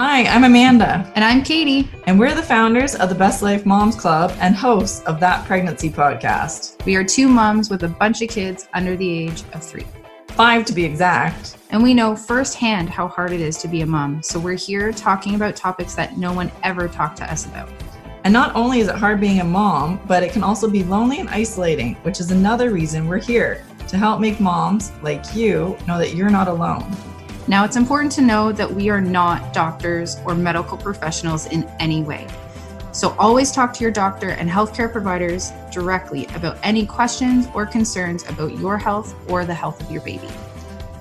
Hi, I'm Amanda. And I'm Katie. And we're the founders of the Best Life Moms Club and hosts of That Pregnancy podcast. We are two moms with a bunch of kids under the age of three. Five to be exact. And we know firsthand how hard it is to be a mom. So we're here talking about topics that no one ever talked to us about. And not only is it hard being a mom, but it can also be lonely and isolating, which is another reason we're here to help make moms like you know that you're not alone. Now, it's important to know that we are not doctors or medical professionals in any way. So always talk to your doctor and healthcare providers directly about any questions or concerns about your health or the health of your baby.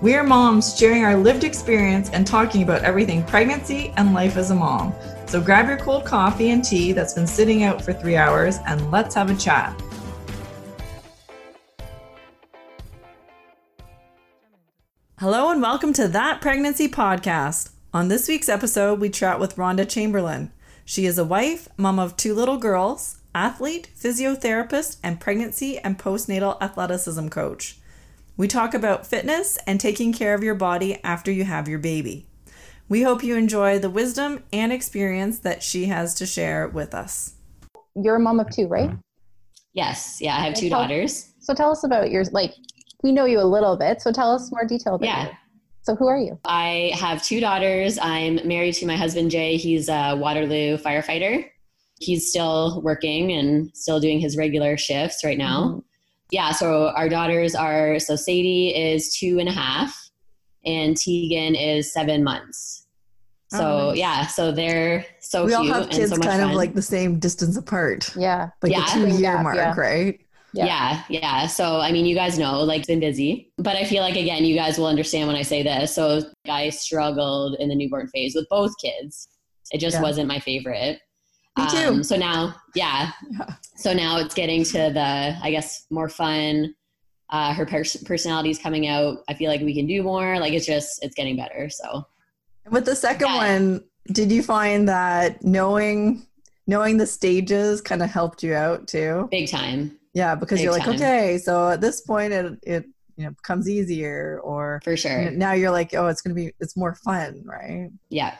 We're moms sharing our lived experience and talking about everything pregnancy and life as a mom. So grab your cold coffee and tea that's been sitting out for three hours and let's have a chat. Hello and welcome to That Pregnancy Podcast. On this week's episode, we chat with Rhonda Chamberlain. She is a wife, mom of two little girls, athlete, physiotherapist, and pregnancy and postnatal athleticism coach. We talk about fitness and taking care of your body after you have your baby. We hope you enjoy the wisdom and experience that she has to share with us. You're a mom of two, right? Yes. Yeah, I have two tell, daughters. So tell us about your like we know you a little bit, so tell us more detail about yeah. you. So who are you? I have two daughters. I'm married to my husband Jay. He's a Waterloo firefighter. He's still working and still doing his regular shifts right now. Mm-hmm. Yeah, so our daughters are so Sadie is two and a half and Tegan is seven months. So oh, nice. yeah, so they're so we cute all have kids so kind fun. of like the same distance apart. Yeah, like yeah. the two year yeah, mark, yeah. right? Yeah. yeah. yeah, So, I mean, you guys know, like, been busy, but I feel like, again, you guys will understand when I say this. So, I struggled in the newborn phase with both kids. It just yeah. wasn't my favorite. Me too. Um, so now, yeah. yeah. So now it's getting to the, I guess, more fun. Uh, her pers- personality is coming out. I feel like we can do more. Like, it's just, it's getting better. So, with the second one, did you find that knowing knowing the stages kind of helped you out too? Big time yeah, because Big you're like, time. okay, so at this point it it you know becomes easier or for sure. You know, now you're like, oh, it's gonna be it's more fun, right? Yeah.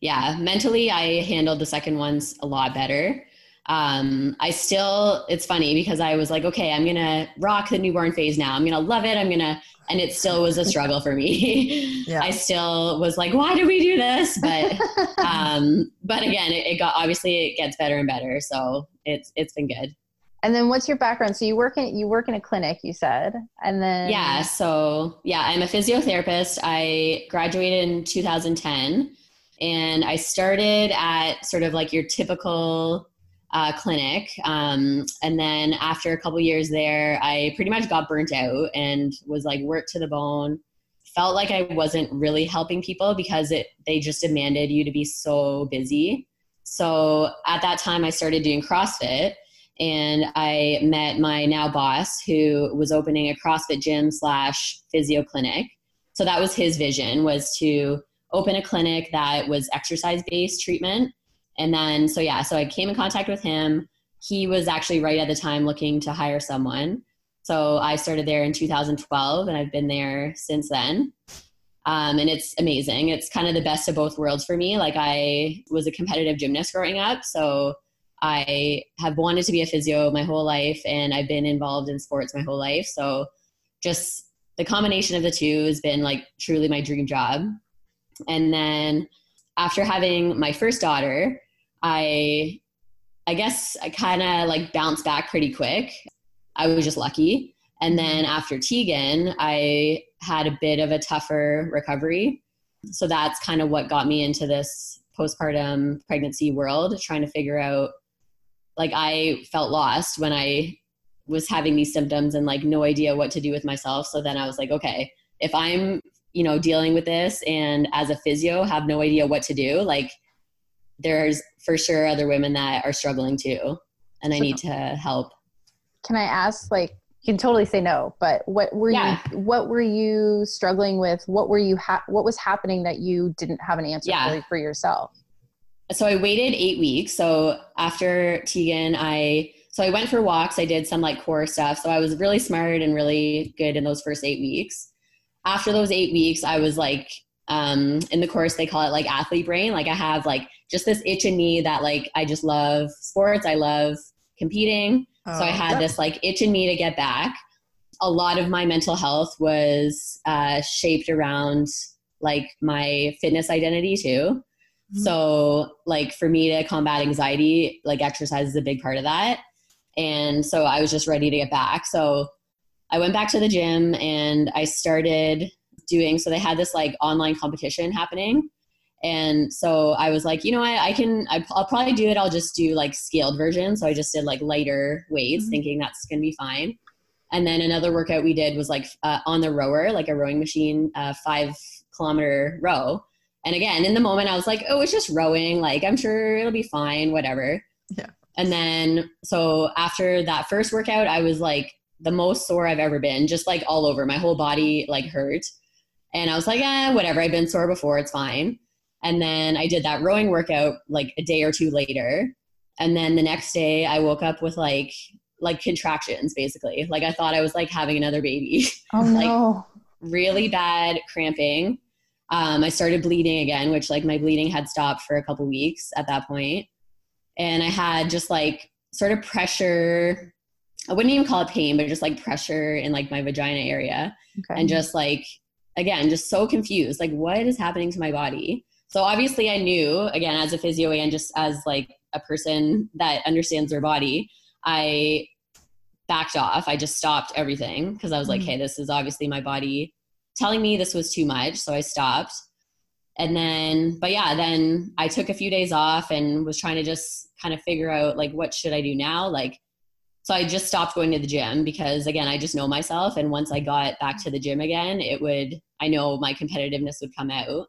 Yeah. Mentally I handled the second ones a lot better. Um, I still it's funny because I was like, okay, I'm gonna rock the newborn phase now. I'm gonna love it. I'm gonna and it still was a struggle for me. yeah. I still was like, why do we do this? But um, but again, it, it got obviously it gets better and better. So it's it's been good. And then what's your background? So you work in you work in a clinic, you said. And then Yeah, so yeah, I'm a physiotherapist. I graduated in 2010 and I started at sort of like your typical uh, clinic. Um, and then after a couple years there, I pretty much got burnt out and was like worked to the bone. Felt like I wasn't really helping people because it they just demanded you to be so busy. So at that time, I started doing CrossFit and I met my now boss who was opening a CrossFit gym slash physio clinic. So that was his vision was to open a clinic that was exercise based treatment. And then, so yeah, so I came in contact with him. He was actually right at the time looking to hire someone. So I started there in 2012 and I've been there since then. Um, and it's amazing. It's kind of the best of both worlds for me. Like I was a competitive gymnast growing up. So I have wanted to be a physio my whole life and I've been involved in sports my whole life. So just the combination of the two has been like truly my dream job. And then after having my first daughter, I I guess I kind of like bounced back pretty quick. I was just lucky. And then after Tegan, I had a bit of a tougher recovery. So that's kind of what got me into this postpartum pregnancy world, trying to figure out like I felt lost when I was having these symptoms and like no idea what to do with myself. So then I was like, okay, if I'm, you know, dealing with this and as a physio have no idea what to do, like there's for sure other women that are struggling too. And I need to help. Can I ask like you can totally say no, but what were yeah. you what were you struggling with? What were you ha- what was happening that you didn't have an answer yeah. for, for yourself? So I waited eight weeks. So after Tegan, I so I went for walks. I did some like core stuff. So I was really smart and really good in those first eight weeks. After those eight weeks, I was like, Um, in the course, they call it like athlete brain. Like I have like just this itch in me that like I just love sports. I love competing. Oh, so I oh, had this like itch in me to get back. A lot of my mental health was uh, shaped around like my fitness identity too. Mm-hmm. So like for me to combat anxiety, like exercise is a big part of that. And so I was just ready to get back. So I went back to the gym and I started doing so they had this like online competition happening and so i was like you know what i can i'll probably do it i'll just do like scaled version so i just did like lighter weights mm-hmm. thinking that's gonna be fine and then another workout we did was like uh, on the rower like a rowing machine uh, five kilometer row and again in the moment i was like oh it's just rowing like i'm sure it'll be fine whatever yeah and then so after that first workout i was like the most sore i've ever been just like all over my whole body like hurt and I was like, eh, whatever. I've been sore before. It's fine. And then I did that rowing workout like a day or two later. And then the next day I woke up with like like contractions basically. Like I thought I was like having another baby. Oh like no. really bad cramping. Um, I started bleeding again, which like my bleeding had stopped for a couple weeks at that point. And I had just like sort of pressure. I wouldn't even call it pain, but just like pressure in like my vagina area. Okay. And just like again, just so confused. Like, what is happening to my body? So obviously, I knew again as a physio and just as like a person that understands their body, I backed off. I just stopped everything because I was like, mm-hmm. hey, this is obviously my body telling me this was too much. So I stopped. And then, but yeah, then I took a few days off and was trying to just kind of figure out like, what should I do now? Like, so I just stopped going to the gym because again, I just know myself. And once I got back to the gym again, it would, I know my competitiveness would come out.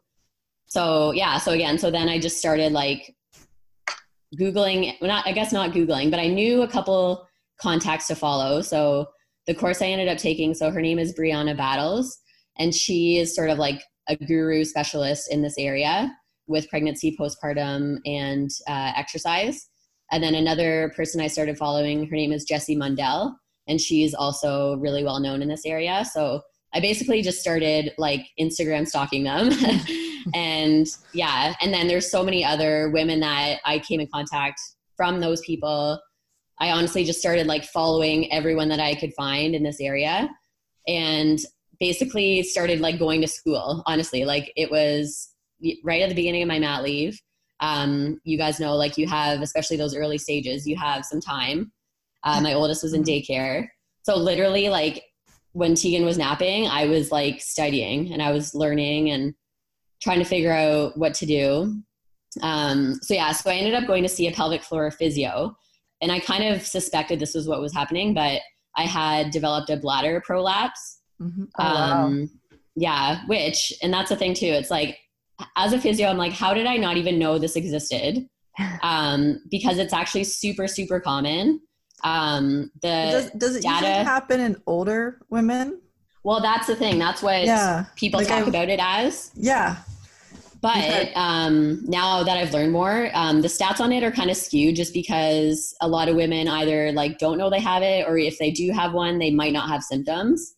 So yeah, so again, so then I just started like Googling, not, I guess not Googling, but I knew a couple contacts to follow. So the course I ended up taking, so her name is Brianna Battles, and she is sort of like a guru specialist in this area with pregnancy, postpartum, and uh, exercise. And then another person I started following, her name is Jessie Mundell, and she's also really well known in this area. So I basically just started like Instagram stalking them. and yeah, and then there's so many other women that I came in contact from those people. I honestly just started like following everyone that I could find in this area and basically started like going to school. Honestly, like it was right at the beginning of my mat leave. Um, you guys know like you have especially those early stages you have some time. Uh, my oldest was in mm-hmm. daycare. So literally like when tegan was napping i was like studying and i was learning and trying to figure out what to do. Um, so yeah so i ended up going to see a pelvic floor physio. And i kind of suspected this was what was happening but i had developed a bladder prolapse mm-hmm. oh, um, wow. yeah which and that's the thing too it's like as a physio, I'm like, how did I not even know this existed? Um, because it's actually super, super common. Um, the does, does it data, happen in older women? Well, that's the thing. That's what yeah. people like talk I've, about it as. Yeah. But um, now that I've learned more, um, the stats on it are kind of skewed just because a lot of women either like don't know they have it, or if they do have one, they might not have symptoms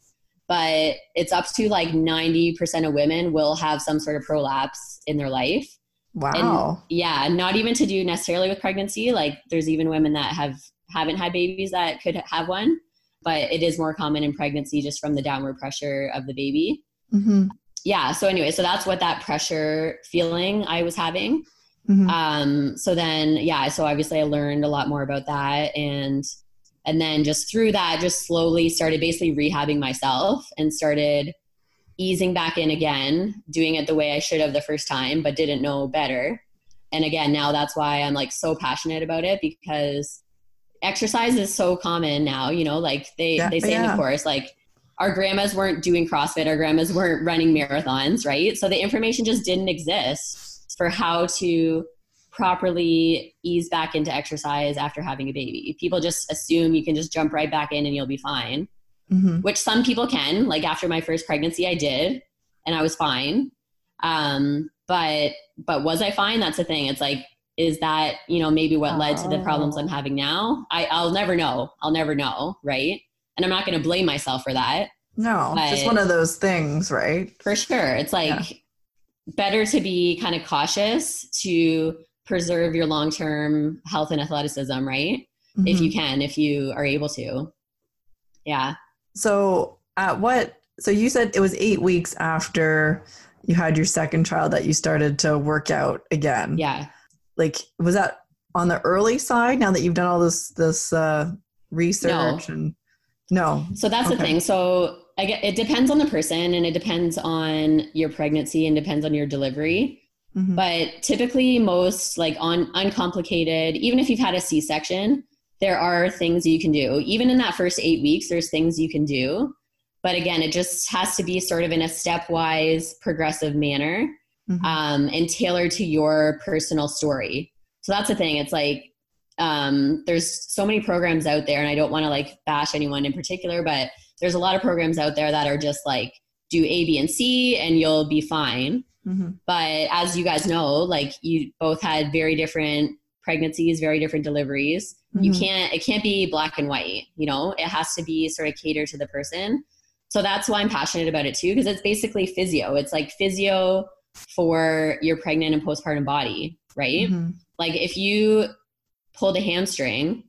but it's up to like 90% of women will have some sort of prolapse in their life. Wow. And yeah, not even to do necessarily with pregnancy. Like there's even women that have haven't had babies that could have one, but it is more common in pregnancy just from the downward pressure of the baby. Mm-hmm. Yeah. So anyway, so that's what that pressure feeling I was having. Mm-hmm. Um, so then, yeah, so obviously I learned a lot more about that and and then just through that just slowly started basically rehabbing myself and started easing back in again doing it the way i should have the first time but didn't know better and again now that's why i'm like so passionate about it because exercise is so common now you know like they yeah, they say yeah. in the course like our grandmas weren't doing crossfit our grandmas weren't running marathons right so the information just didn't exist for how to properly ease back into exercise after having a baby. People just assume you can just jump right back in and you'll be fine, mm-hmm. which some people can. Like after my first pregnancy, I did, and I was fine. Um, but but was I fine? That's the thing. It's like, is that you know maybe what led to the problems I'm having now? I I'll never know. I'll never know, right? And I'm not going to blame myself for that. No, just one of those things, right? For sure. It's like. Yeah better to be kind of cautious to preserve your long term health and athleticism, right? Mm-hmm. If you mm-hmm. can, if you are able to. Yeah. So, at what? So, you said it was eight weeks after you had your second child that you started to work out again. Yeah. Like, was that on the early side now that you've done all this, this, uh, research no. and no. So that's okay. the thing. So I get, it depends on the person and it depends on your pregnancy and depends on your delivery. Mm-hmm. But typically, most like on uncomplicated, even if you've had a C section, there are things you can do. Even in that first eight weeks, there's things you can do. But again, it just has to be sort of in a stepwise, progressive manner mm-hmm. um, and tailored to your personal story. So that's the thing. It's like um, there's so many programs out there, and I don't want to like bash anyone in particular, but there's a lot of programs out there that are just like do A, B, and C, and you'll be fine. Mm-hmm. But as you guys know, like you both had very different pregnancies, very different deliveries. Mm-hmm. You can't, it can't be black and white, you know, it has to be sort of catered to the person. So that's why I'm passionate about it too, because it's basically physio. It's like physio for your pregnant and postpartum body, right? Mm-hmm. Like if you pulled a hamstring,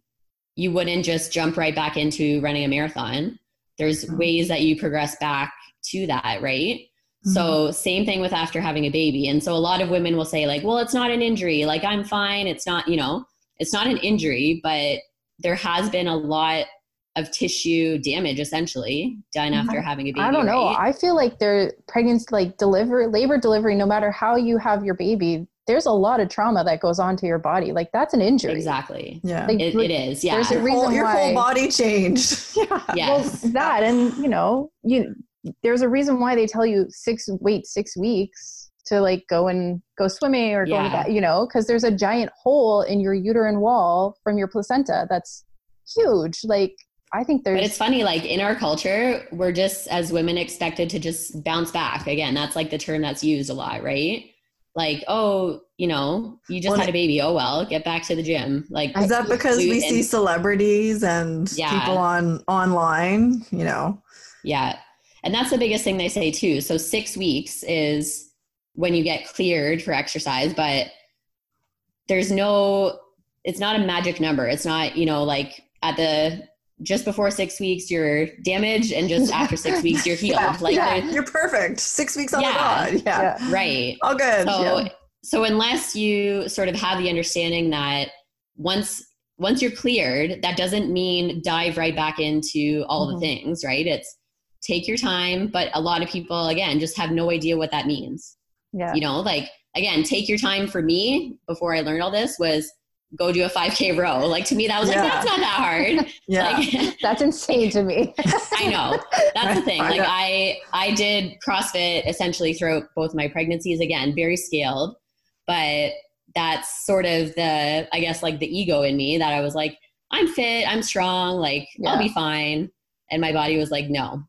you wouldn't just jump right back into running a marathon. There's mm-hmm. ways that you progress back to that, right? Mm-hmm. So same thing with after having a baby. And so a lot of women will say like, well, it's not an injury. Like I'm fine. It's not, you know, it's not an injury, but there has been a lot of tissue damage essentially done mm-hmm. after having a baby. I don't know. Right? I feel like their pregnancy, like deliver, labor delivery, no matter how you have your baby, there's a lot of trauma that goes on to your body. Like that's an injury. Exactly. Yeah. Like, it, it is. Yeah. There's a reason whole, your why, whole body changed. yeah. Yes. Well, that and you know, you there's a reason why they tell you six wait six weeks to like go and go swimming or go yeah. to you know, because there's a giant hole in your uterine wall from your placenta that's huge. Like I think there's. But it's funny, like in our culture, we're just as women expected to just bounce back. Again, that's like the term that's used a lot, right? like, oh, you know, you just well, had a baby. Oh well, get back to the gym. Like, is that because we see celebrities and yeah. people on online? You know. Yeah, and that's the biggest thing they say too. So six weeks is when you get cleared for exercise, but there's no. It's not a magic number. It's not you know like at the just before six weeks you're damaged and just after six weeks you're healed yeah, like yeah, you're perfect six weeks on yeah, the dot yeah. yeah right all good so, yeah. so unless you sort of have the understanding that once once you're cleared that doesn't mean dive right back into all mm-hmm. the things right it's take your time but a lot of people again just have no idea what that means. Yeah. You know like again take your time for me before i learned all this was go do a 5k row. Like to me that was yeah. like that's not that hard. Yeah. Like, that's insane to me. I know. That's the thing. Like i i did crossfit essentially throughout both my pregnancies again very scaled but that's sort of the i guess like the ego in me that i was like i'm fit i'm strong like yeah. i'll be fine. And my body was like no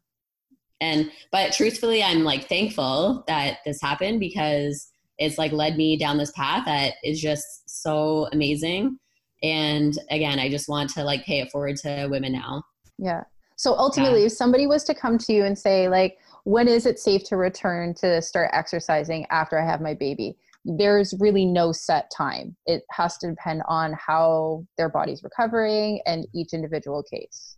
and but truthfully i'm like thankful that this happened because it's like led me down this path that is just so amazing. And again i just want to like pay it forward to women now. Yeah. So ultimately yeah. if somebody was to come to you and say like when is it safe to return to start exercising after i have my baby? There's really no set time. It has to depend on how their body's recovering and each individual case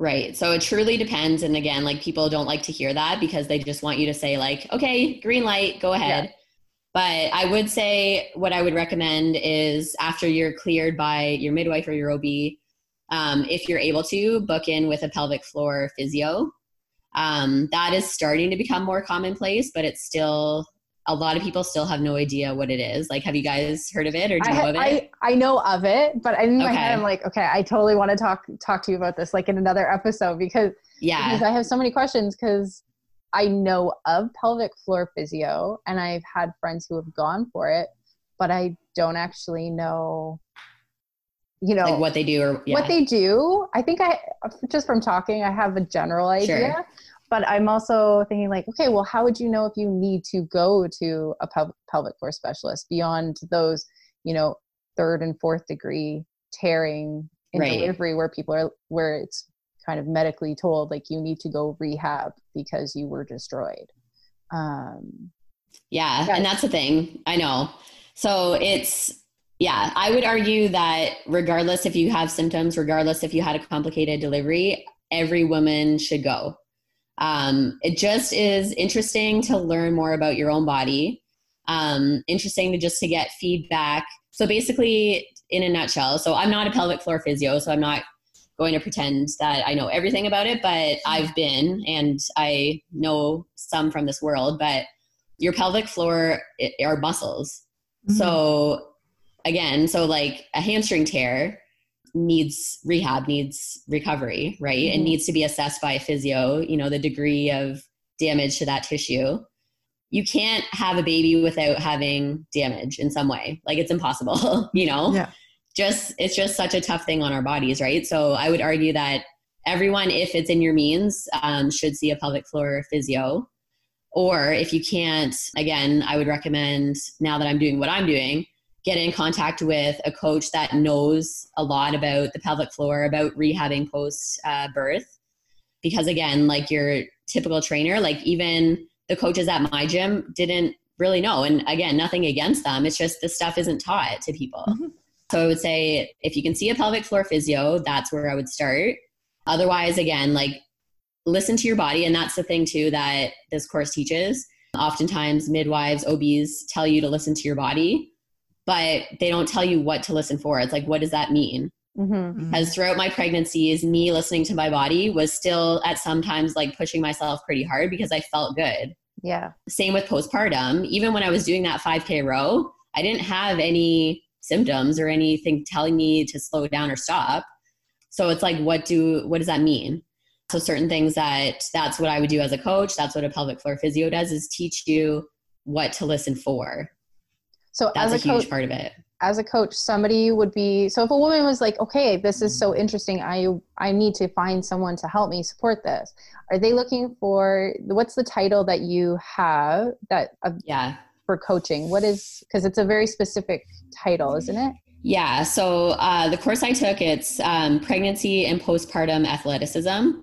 Right. So it truly depends. And again, like people don't like to hear that because they just want you to say, like, okay, green light, go ahead. But I would say what I would recommend is after you're cleared by your midwife or your OB, um, if you're able to, book in with a pelvic floor physio. Um, that is starting to become more commonplace, but it's still a lot of people still have no idea what it is. Like, have you guys heard of it or do you I, know of it? I, I know of it, but in my okay. head, I'm like, okay, I totally want to talk talk to you about this, like in another episode, because yeah, because I have so many questions. Because I know of pelvic floor physio and I've had friends who have gone for it, but I don't actually know you know like what they do or yeah. what they do. I think I just from talking I have a general idea. Sure. But I'm also thinking like, okay, well, how would you know if you need to go to a pel- pelvic floor specialist beyond those, you know, third and fourth degree tearing in right. delivery where people are where it's kind of medically told like you need to go rehab because you were destroyed um, Yeah, and that's the thing. I know. So it's yeah, I would argue that regardless if you have symptoms, regardless if you had a complicated delivery, every woman should go. Um, it just is interesting to learn more about your own body. Um, interesting to just to get feedback. So basically, in a nutshell, so I'm not a pelvic floor physio, so I'm not going to pretend that I know everything about it, but I've been and I know some from this world. But your pelvic floor are muscles. Mm-hmm. So again, so like a hamstring tear needs rehab, needs recovery, right? Mm-hmm. And needs to be assessed by a physio, you know, the degree of damage to that tissue. You can't have a baby without having damage in some way. Like it's impossible, you know? Yeah. Just it's just such a tough thing on our bodies, right? So I would argue that everyone, if it's in your means, um, should see a pelvic floor physio. Or if you can't, again, I would recommend now that I'm doing what I'm doing, get in contact with a coach that knows a lot about the pelvic floor, about rehabbing post uh, birth. Because again, like your typical trainer, like even the coaches at my gym didn't really know. And again, nothing against them. It's just the stuff isn't taught to people. Mm-hmm. So I would say if you can see a pelvic floor physio, that's where I would start. Otherwise, again, like listen to your body. And that's the thing too that this course teaches. Oftentimes, midwives, OBs tell you to listen to your body but they don't tell you what to listen for. It's like, what does that mean? Mm-hmm. Because throughout my pregnancies, me listening to my body was still at sometimes like pushing myself pretty hard because I felt good. Yeah. Same with postpartum. Even when I was doing that 5K row, I didn't have any symptoms or anything telling me to slow down or stop. So it's like, what do what does that mean? So certain things that that's what I would do as a coach. That's what a pelvic floor physio does is teach you what to listen for. So that's as a, a huge part of it. As a coach, somebody would be so if a woman was like, "Okay, this is so interesting. I I need to find someone to help me support this." Are they looking for what's the title that you have that uh, yeah for coaching? What is because it's a very specific title, isn't it? Yeah. So uh, the course I took it's um, pregnancy and postpartum athleticism.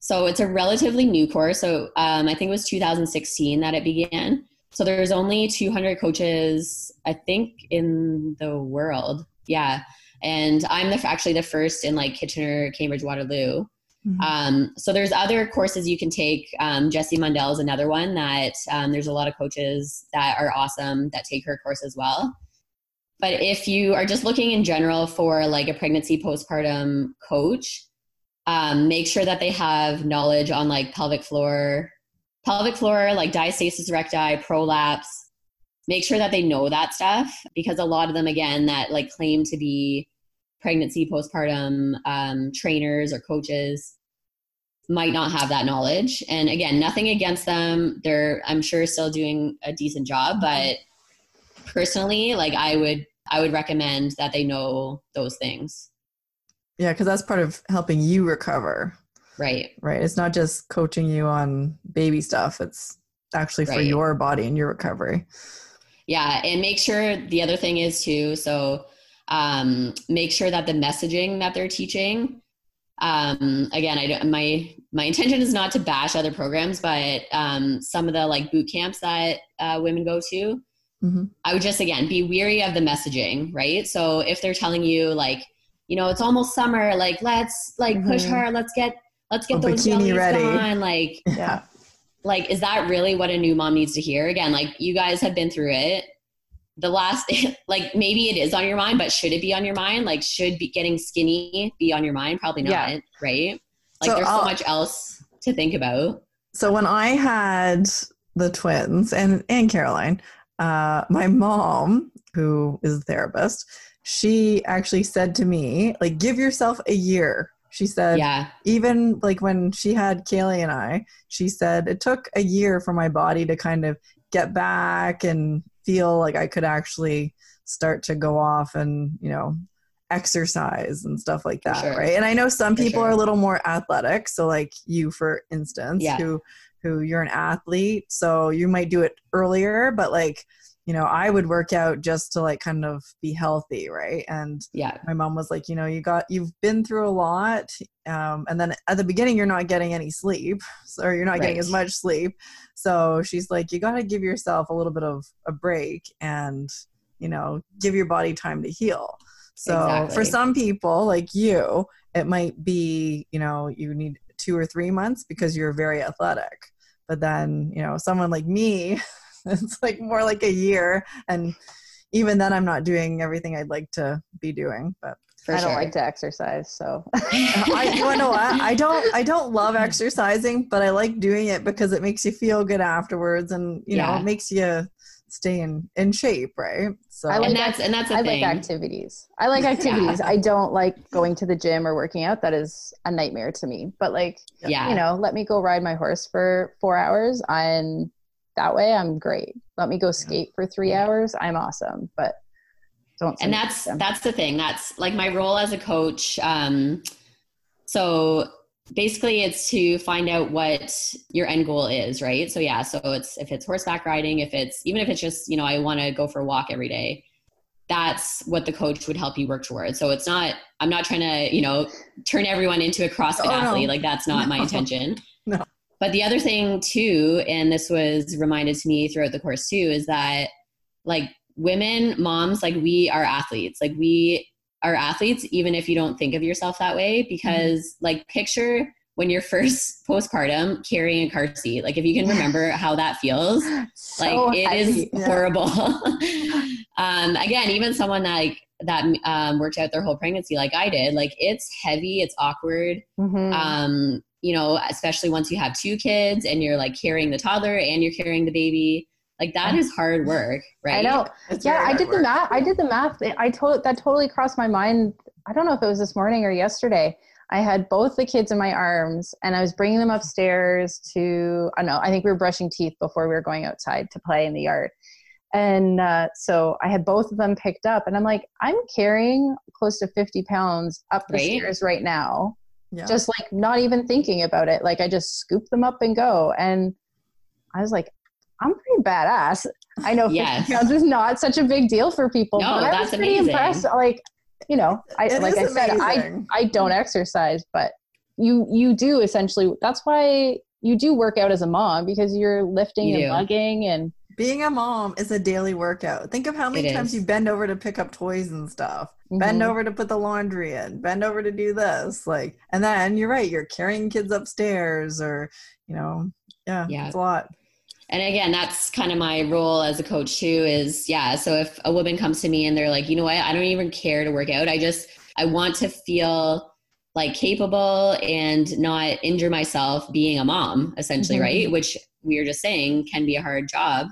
So it's a relatively new course. So um, I think it was 2016 that it began. So there's only 200 coaches, I think, in the world. Yeah. And I'm the, actually the first in like Kitchener, Cambridge, Waterloo. Mm-hmm. Um, so there's other courses you can take. Um, Jessie Mundell is another one that um, there's a lot of coaches that are awesome that take her course as well. But if you are just looking in general for like a pregnancy postpartum coach, um, make sure that they have knowledge on like pelvic floor pelvic floor, like diastasis recti, prolapse, make sure that they know that stuff because a lot of them, again, that like claim to be pregnancy postpartum um, trainers or coaches might not have that knowledge. And again, nothing against them. They're, I'm sure, still doing a decent job, but personally, like I would, I would recommend that they know those things. Yeah, because that's part of helping you recover. Right. Right. It's not just coaching you on baby stuff, it's actually for right. your body and your recovery. Yeah. And make sure the other thing is too, so um, make sure that the messaging that they're teaching um, again i don't my my intention is not to bash other programs but um, some of the like boot camps that uh, women go to mm-hmm. i would just again be weary of the messaging right so if they're telling you like you know it's almost summer like let's like mm-hmm. push hard let's get let's get those bikini ready. on. Like, yeah. Like, is that really what a new mom needs to hear? Again, like you guys have been through it. The last, like maybe it is on your mind, but should it be on your mind? Like, should be getting skinny be on your mind? Probably not, yeah. right? Like, so there's I'll, so much else to think about. So when I had the twins and and Caroline, uh, my mom, who is a therapist, she actually said to me, like, give yourself a year she said, yeah. even like when she had Kaylee and I, she said it took a year for my body to kind of get back and feel like I could actually start to go off and, you know, exercise and stuff like that, sure. right? And I know some people sure. are a little more athletic, so like you for instance, yeah. who who you're an athlete, so you might do it earlier, but like you know, I would work out just to like kind of be healthy, right? And yeah, my mom was like, you know, you got you've been through a lot, um, and then at the beginning you're not getting any sleep, so, or you're not right. getting as much sleep. So she's like, you got to give yourself a little bit of a break and you know give your body time to heal. So exactly. for some people like you, it might be you know you need two or three months because you're very athletic. But then you know someone like me it's like more like a year and even then i'm not doing everything i'd like to be doing but I don't like to exercise, so I you know what? I don't I don't love exercising, but I like doing it because it makes you feel good afterwards and you yeah. know, it makes you stay in, in shape, right? So I like and that's and that's I thing. like activities. I like activities. yeah. I don't like going to the gym or working out. That is a nightmare to me. But like yeah. you know, let me go ride my horse for four hours and that way i'm great. Let me go skate for three hours i'm awesome but don't and that's that's the thing that's like my role as a coach um so basically it's to find out what your end goal is right? So yeah so it's if it's horseback riding if it's even if it's just you know i want to go for a walk every day that's what the coach would help you work towards. So it's not i'm not trying to you know turn everyone into a crossfit oh, athlete no. like that's not no. my intention. No. But the other thing too, and this was reminded to me throughout the course too, is that like women, moms, like we are athletes. Like we are athletes, even if you don't think of yourself that way, because mm-hmm. like picture when you're first postpartum carrying a car seat. Like if you can remember how that feels, so like it is yeah. horrible. um, again, even someone that like that um, worked out their whole pregnancy like I did, like it's heavy, it's awkward. Mm-hmm. Um, you know, especially once you have two kids and you're like carrying the toddler and you're carrying the baby. Like that is hard work, right? I know. It's yeah, I did work. the math. I did the math. I told that totally crossed my mind. I don't know if it was this morning or yesterday. I had both the kids in my arms and I was bringing them upstairs to, I don't know, I think we were brushing teeth before we were going outside to play in the yard. And uh, so I had both of them picked up and I'm like, I'm carrying close to 50 pounds up the right? stairs right now yeah. just like not even thinking about it. Like I just scoop them up and go. And I was like, I'm pretty badass. I know yes. 50 pounds is not such a big deal for people. No, but I was pretty amazing. impressed. Like, you know, I it like I said, I I don't exercise, but you you do essentially that's why you do work out as a mom because you're lifting you and lugging and being a mom is a daily workout. Think of how many it times is. you bend over to pick up toys and stuff, mm-hmm. bend over to put the laundry in, bend over to do this. Like, and then you're right, you're carrying kids upstairs or, you know, yeah, yeah. it's a lot. And again, that's kind of my role as a coach too is yeah. So if a woman comes to me and they're like, you know what, I don't even care to work out. I just, I want to feel like capable and not injure myself being a mom essentially, mm-hmm. right? Which we were just saying can be a hard job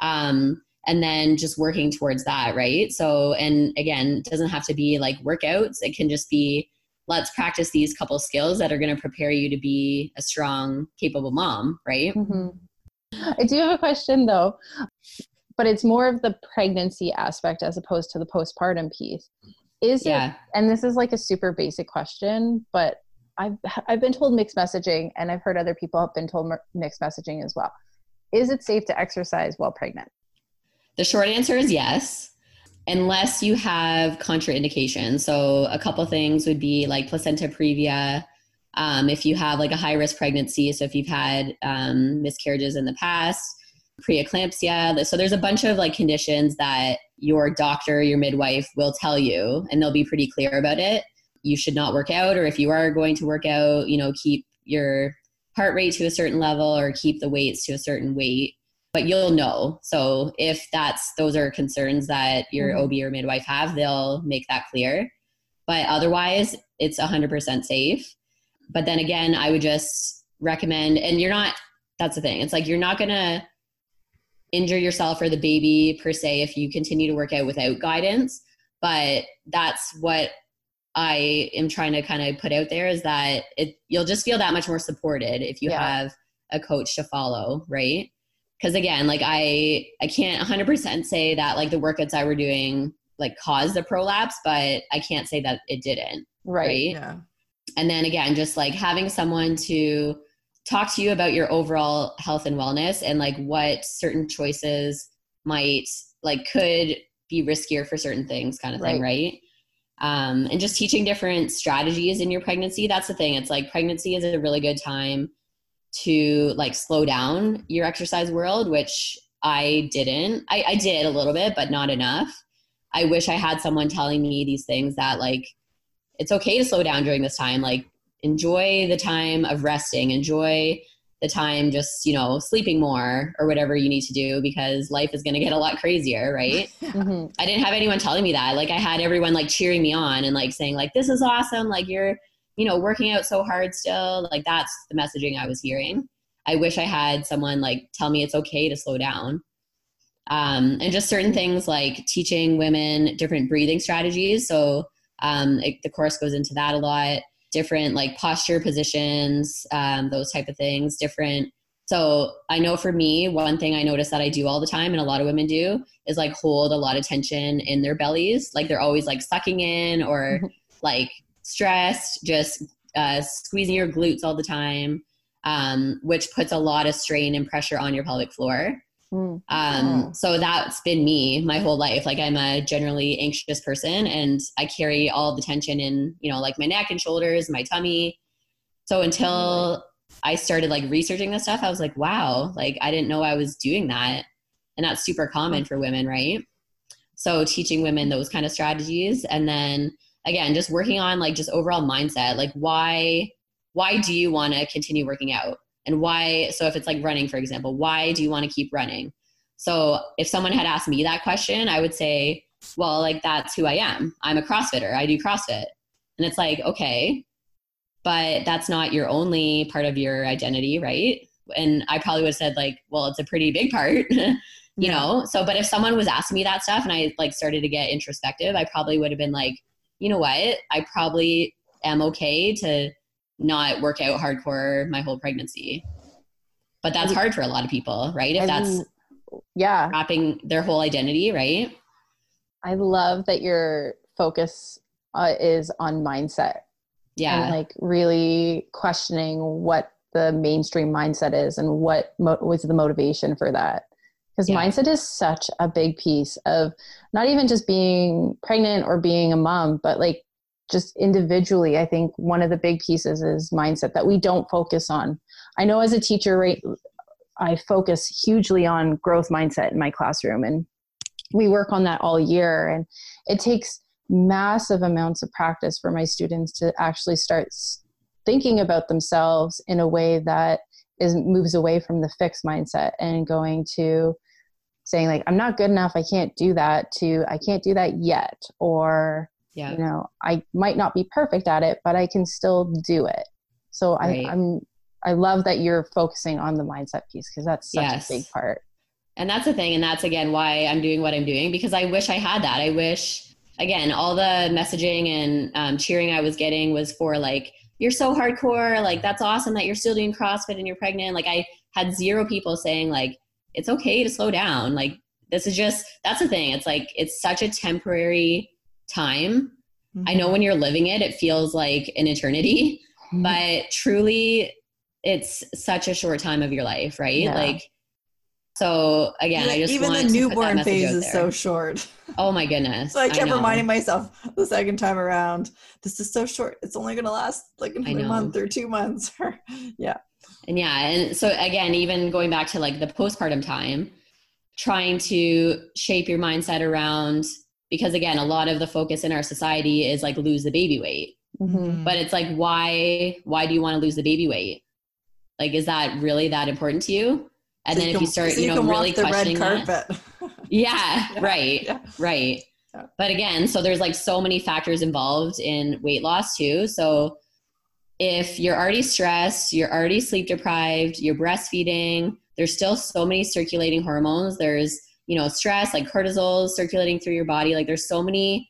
um, and then just working towards that right? So and again it doesn't have to be like workouts. It can just be let's practice these couple skills that are going to prepare you to be a strong capable mom right? Mm-hmm. i do have a question though. But it's more of the pregnancy aspect as opposed to the postpartum piece. Is yeah. it and this is like a super basic question but I've, I've been told mixed messaging and i've heard other people have been told mixed messaging as well is it safe to exercise while pregnant? The short answer is yes, unless you have contraindications. So, a couple things would be like placenta previa. Um, if you have like a high risk pregnancy, so if you've had um, miscarriages in the past, preeclampsia. So, there's a bunch of like conditions that your doctor, your midwife will tell you, and they'll be pretty clear about it. You should not work out, or if you are going to work out, you know, keep your heart rate to a certain level or keep the weights to a certain weight but you'll know. So if that's those are concerns that your mm-hmm. ob or midwife have they'll make that clear. But otherwise it's 100% safe. But then again i would just recommend and you're not that's the thing. It's like you're not going to injure yourself or the baby per se if you continue to work out without guidance but that's what I am trying to kind of put out there is that it you'll just feel that much more supported if you yeah. have a coach to follow, right? Because again, like I I can't 100% say that like the workouts I were doing like caused the prolapse, but I can't say that it didn't. Right. right? Yeah. And then again, just like having someone to talk to you about your overall health and wellness and like what certain choices might like could be riskier for certain things kind of thing right, right? Um, and just teaching different strategies in your pregnancy. That's the thing. It's like pregnancy is a really good time to like slow down your exercise world which i didn't. I, I did a little bit but not enough. I wish i had someone telling me these things that like it's okay to slow down during this time. Like enjoy the time of resting. Enjoy the time just you know sleeping more or whatever you need to do because life is going to get a lot crazier right? Mm-hmm. i didn't have anyone telling me that. Like i had everyone like cheering me on and like saying like this is awesome. Like you're you know working out so hard still. Like that's the messaging i was hearing. I wish i had someone like tell me it's okay to slow down. Um, and just certain things like teaching women different breathing strategies. So um, it, the course goes into that a lot different like posture positions, um, those type of things, different. So I know for me, one thing I notice that I do all the time, and a lot of women do, is like hold a lot of tension in their bellies. Like they're always like sucking in or mm-hmm. like stressed, just uh, squeezing your glutes all the time, um, which puts a lot of strain and pressure on your pelvic floor. Mm. Um, so that's been me my whole life. Like I'm a generally anxious person and I carry all the tension in, you know, like my neck and shoulders, my tummy. So until I started like researching this stuff, I was like, wow, like I didn't know I was doing that. And that's super common for women, right? So teaching women those kind of strategies and then again, just working on like just overall mindset, like why why do you want to continue working out? And why so if it's like running for example why do you want to keep running? So if someone had asked me that question i would say well like that's who i am. I'm a crossfitter. I do crossfit. And it's like okay but that's not your only part of your identity right? And i probably would have said like well it's a pretty big part you yeah. know? So but if someone was asking me that stuff and i like started to get introspective i probably would have been like you know what? I probably am okay to not work out hardcore my whole pregnancy. But that's hard for a lot of people, right? If that's yeah, wrapping their whole identity, right? I love that your focus uh, is on mindset. Yeah. And like really questioning what the mainstream mindset is and what mo- was the motivation for that. Because yeah. mindset is such a big piece of not even just being pregnant or being a mom, but like just individually, I think one of the big pieces is mindset that we don't focus on. I know as a teacher, right, I focus hugely on growth mindset in my classroom, and we work on that all year. And it takes massive amounts of practice for my students to actually start thinking about themselves in a way that is moves away from the fixed mindset and going to saying like i'm not good enough i can't do that to i can't do that yet or yeah. you know i might not be perfect at it but i can still do it so right. I, i'm i love that you're focusing on the mindset piece because that's such yes. a big part and that's the thing and that's again why i'm doing what i'm doing because i wish i had that i wish again all the messaging and um, cheering i was getting was for like you're so hardcore like that's awesome that you're still doing crossfit and you're pregnant like i had zero people saying like it's okay to slow down like this is just that's the thing it's like it's such a temporary time. Mm-hmm. I know mm-hmm. when you're living it, it feels like an eternity, mm-hmm. but truly, it's such a short time of your life, right? Yeah. Like, so again, I just even the newborn phase is so short. Oh my goodness! so I kept I reminding myself the second time around, this is so short. It's only going to last like a month or two months. yeah. And yeah, and so again, even going back to like the postpartum time, trying to shape your mindset around because again a lot of the focus in our society is like lose the baby weight. Mm-hmm. but it's like why why do you want to lose the baby weight? Like is that really that important to you? And so then you if you start so you, you know really questioning that yeah, yeah, right yeah. right. Yeah. but again so there's like so many factors involved in weight loss too. So if you're already stressed you're already sleep deprived you're breastfeeding there's still so many circulating hormones. There's you know stress like cortisol circulating through your body like there's so many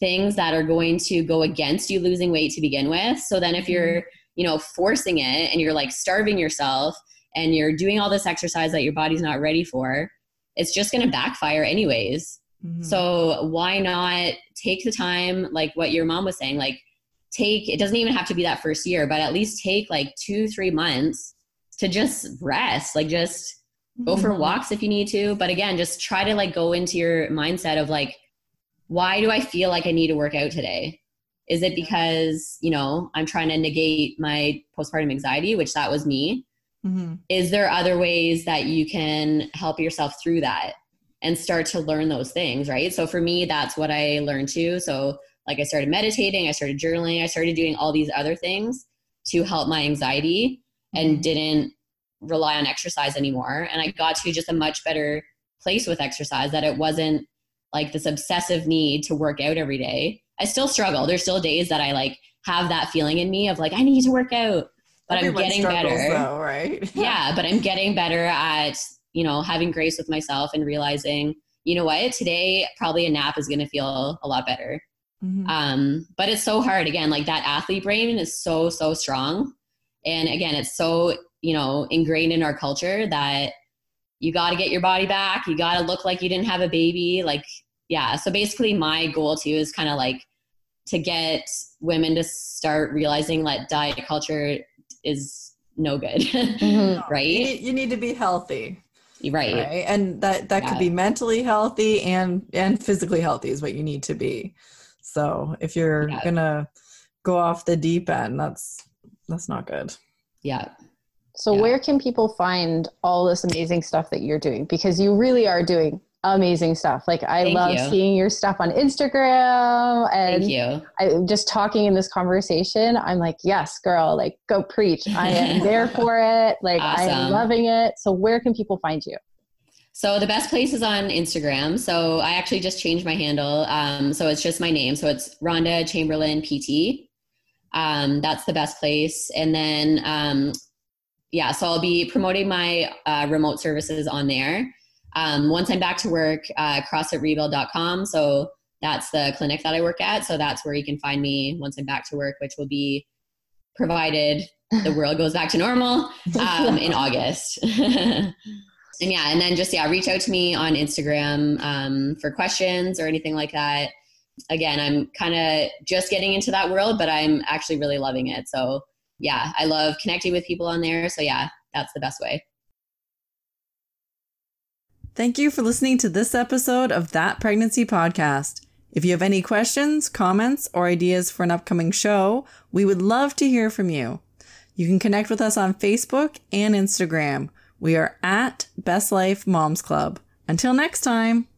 things that are going to go against you losing weight to begin with so then if mm-hmm. you're you know forcing it and you're like starving yourself and you're doing all this exercise that your body's not ready for it's just going to backfire anyways mm-hmm. so why not take the time like what your mom was saying like take it doesn't even have to be that first year but at least take like two three months to just rest like just go for mm-hmm. walks if you need to. But again, just try to like go into your mindset of like, why do I feel like I need to work out today? Is it because, you know, I'm trying to negate my postpartum anxiety, which that was me? Mm-hmm. Is there other ways that you can help yourself through that and start to learn those things, right? So for me, that's what I learned too. So, like, I started meditating, I started journaling, I started doing all these other things to help my anxiety and mm-hmm. didn't rely on exercise anymore. And I got to just a much better place with exercise that it wasn't like this obsessive need to work out every day. I still struggle. There's still days that I like have that feeling in me of like, I need to work out, but Everyone I'm getting better. Though, right? yeah. But I'm getting better at, you know, having grace with myself and realizing, you know what, today probably a nap is going to feel a lot better. Mm-hmm. Um, but it's so hard. Again, like that athlete brain is so, so strong. And again, it's so, you know, ingrained in our culture that you got to get your body back. You got to look like you didn't have a baby. Like, yeah. So basically, my goal too is kind of like to get women to start realizing that diet culture is no good, mm-hmm. right? You need, you need, to be healthy. Right. right. And that, that yeah. could be mentally healthy and, and physically healthy is what you need to be. So if you're yeah. going to go off the deep end, that's, that's not good. Yeah. So yeah. where can people find all this amazing stuff that you're doing? Because you really are doing amazing stuff. Like I Thank love you. seeing your stuff on Instagram and Thank you. I, just talking in this conversation. I'm like, yes, girl, like go preach. I am there for it. Like awesome. I'm loving it. So where can people find you? So the best place is on Instagram. So I actually just changed my handle. Um, so it's just my name. So it's Rhonda Chamberlain PT. Um, that's the best place. And then um, yeah, so I'll be promoting my uh, remote services on there. Um, once I'm back to work, uh, CrossFitRebuild.com. So that's the clinic that I work at. So that's where you can find me once I'm back to work, which will be provided the world goes back to normal um, in August. and yeah, and then just yeah, reach out to me on Instagram um, for questions or anything like that. Again, I'm kind of just getting into that world, but I'm actually really loving it. So yeah, I love connecting with people on there. So yeah, that's the best way. Thank you for listening to this episode of That Pregnancy Podcast. If you have any questions, comments, or ideas for an upcoming show, we would love to hear from you. You can connect with us on Facebook and Instagram. We are at Best Life Moms Club. Until next time.